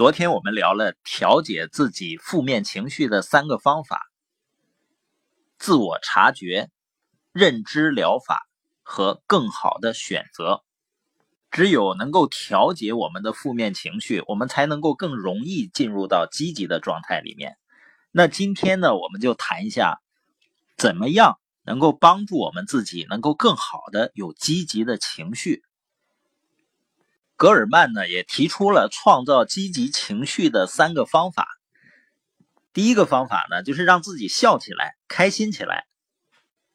昨天我们聊了调节自己负面情绪的三个方法：自我察觉、认知疗法和更好的选择。只有能够调节我们的负面情绪，我们才能够更容易进入到积极的状态里面。那今天呢，我们就谈一下，怎么样能够帮助我们自己能够更好的有积极的情绪。格尔曼呢也提出了创造积极情绪的三个方法。第一个方法呢，就是让自己笑起来、开心起来。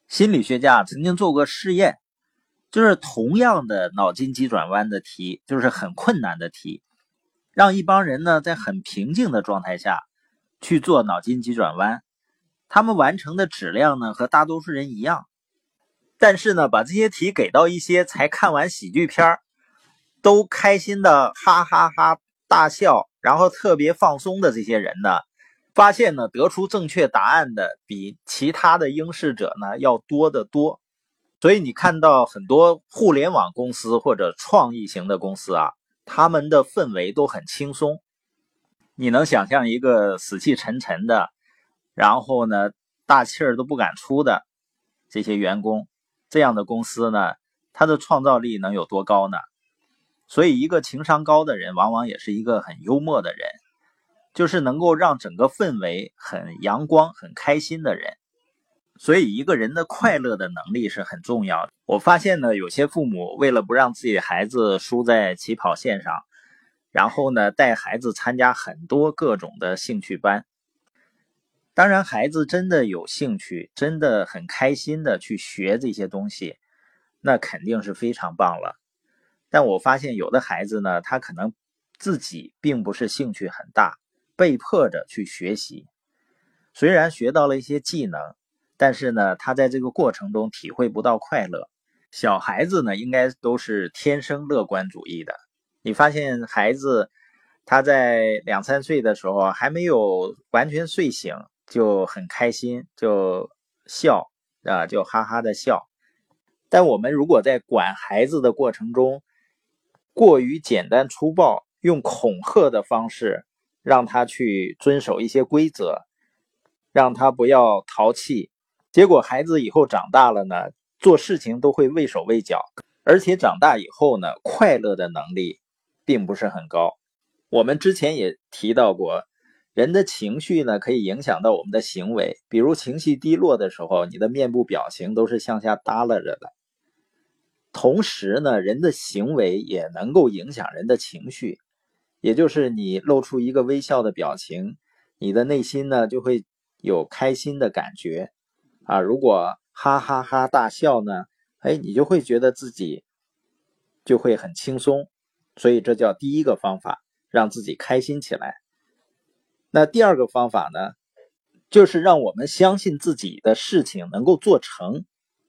心理学家曾经做过试验，就是同样的脑筋急转弯的题，就是很困难的题，让一帮人呢在很平静的状态下去做脑筋急转弯，他们完成的质量呢和大多数人一样。但是呢，把这些题给到一些才看完喜剧片儿。都开心的哈哈哈大笑，然后特别放松的这些人呢，发现呢得出正确答案的比其他的应试者呢要多得多。所以你看到很多互联网公司或者创意型的公司啊，他们的氛围都很轻松。你能想象一个死气沉沉的，然后呢大气儿都不敢出的这些员工，这样的公司呢，它的创造力能有多高呢？所以，一个情商高的人，往往也是一个很幽默的人，就是能够让整个氛围很阳光、很开心的人。所以，一个人的快乐的能力是很重要的。我发现呢，有些父母为了不让自己的孩子输在起跑线上，然后呢，带孩子参加很多各种的兴趣班。当然，孩子真的有兴趣，真的很开心的去学这些东西，那肯定是非常棒了。但我发现有的孩子呢，他可能自己并不是兴趣很大，被迫着去学习。虽然学到了一些技能，但是呢，他在这个过程中体会不到快乐。小孩子呢，应该都是天生乐观主义的。你发现孩子他在两三岁的时候还没有完全睡醒，就很开心，就笑啊，就哈哈的笑。但我们如果在管孩子的过程中，过于简单粗暴，用恐吓的方式让他去遵守一些规则，让他不要淘气。结果孩子以后长大了呢，做事情都会畏手畏脚，而且长大以后呢，快乐的能力并不是很高。我们之前也提到过，人的情绪呢可以影响到我们的行为，比如情绪低落的时候，你的面部表情都是向下耷拉着的。同时呢，人的行为也能够影响人的情绪，也就是你露出一个微笑的表情，你的内心呢就会有开心的感觉啊。如果哈哈哈大笑呢，哎，你就会觉得自己就会很轻松，所以这叫第一个方法，让自己开心起来。那第二个方法呢，就是让我们相信自己的事情能够做成，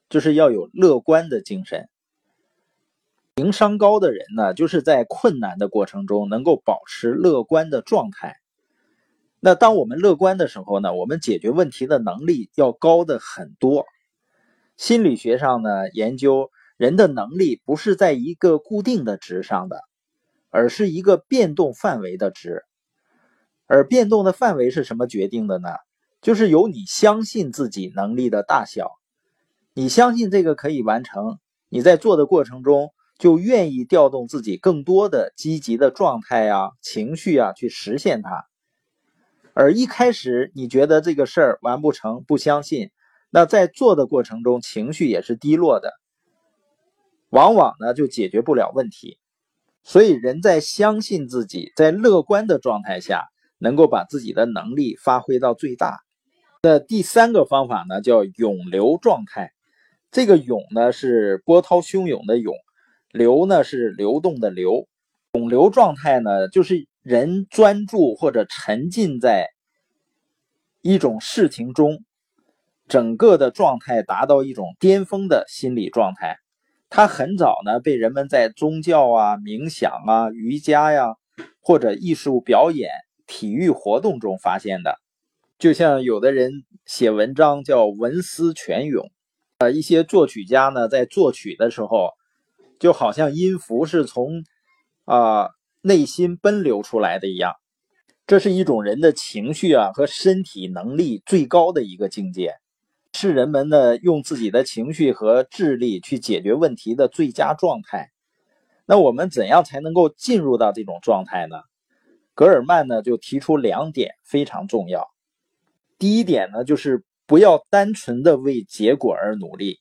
就是要有乐观的精神。情商高的人呢，就是在困难的过程中能够保持乐观的状态。那当我们乐观的时候呢，我们解决问题的能力要高的很多。心理学上呢，研究人的能力不是在一个固定的值上的，而是一个变动范围的值。而变动的范围是什么决定的呢？就是由你相信自己能力的大小。你相信这个可以完成，你在做的过程中。就愿意调动自己更多的积极的状态啊、情绪啊，去实现它。而一开始你觉得这个事儿完不成，不相信，那在做的过程中情绪也是低落的，往往呢就解决不了问题。所以人在相信自己，在乐观的状态下，能够把自己的能力发挥到最大。那第三个方法呢，叫涌流状态。这个涌呢是波涛汹涌的涌。流呢是流动的流，涌流状态呢就是人专注或者沉浸在一种事情中，整个的状态达到一种巅峰的心理状态。它很早呢被人们在宗教啊、冥想啊、瑜伽呀或者艺术表演、体育活动中发现的。就像有的人写文章叫文思泉涌，呃，一些作曲家呢在作曲的时候。就好像音符是从啊内心奔流出来的一样，这是一种人的情绪啊和身体能力最高的一个境界，是人们呢用自己的情绪和智力去解决问题的最佳状态。那我们怎样才能够进入到这种状态呢？格尔曼呢就提出两点非常重要。第一点呢，就是不要单纯的为结果而努力。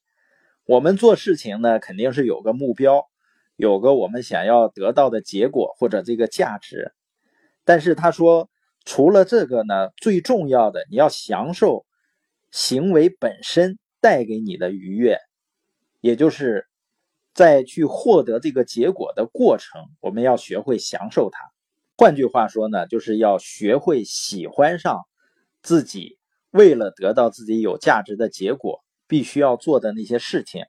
我们做事情呢，肯定是有个目标，有个我们想要得到的结果或者这个价值。但是他说，除了这个呢，最重要的你要享受行为本身带给你的愉悦，也就是在去获得这个结果的过程，我们要学会享受它。换句话说呢，就是要学会喜欢上自己为了得到自己有价值的结果必须要做的那些事情，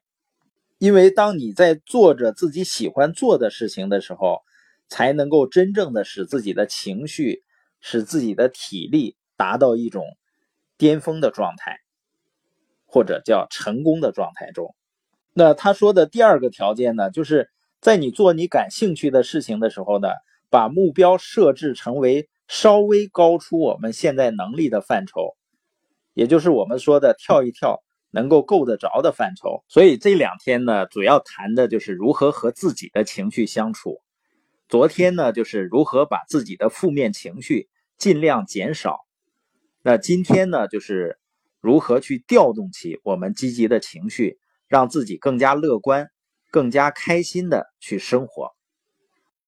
因为当你在做着自己喜欢做的事情的时候。才能够真正的使自己的情绪、使自己的体力达到一种巅峰的状态，或者叫成功的状态中。那他说的第二个条件呢，就是在你做你感兴趣的事情的时候呢，把目标设置成为稍微高出我们现在能力的范畴，也就是我们说的跳一跳能够够得着的范畴。所以这两天呢，主要谈的就是如何和自己的情绪相处。昨天呢，就是如何把自己的负面情绪尽量减少。那今天呢，就是如何去调动起我们积极的情绪，让自己更加乐观、更加开心的去生活。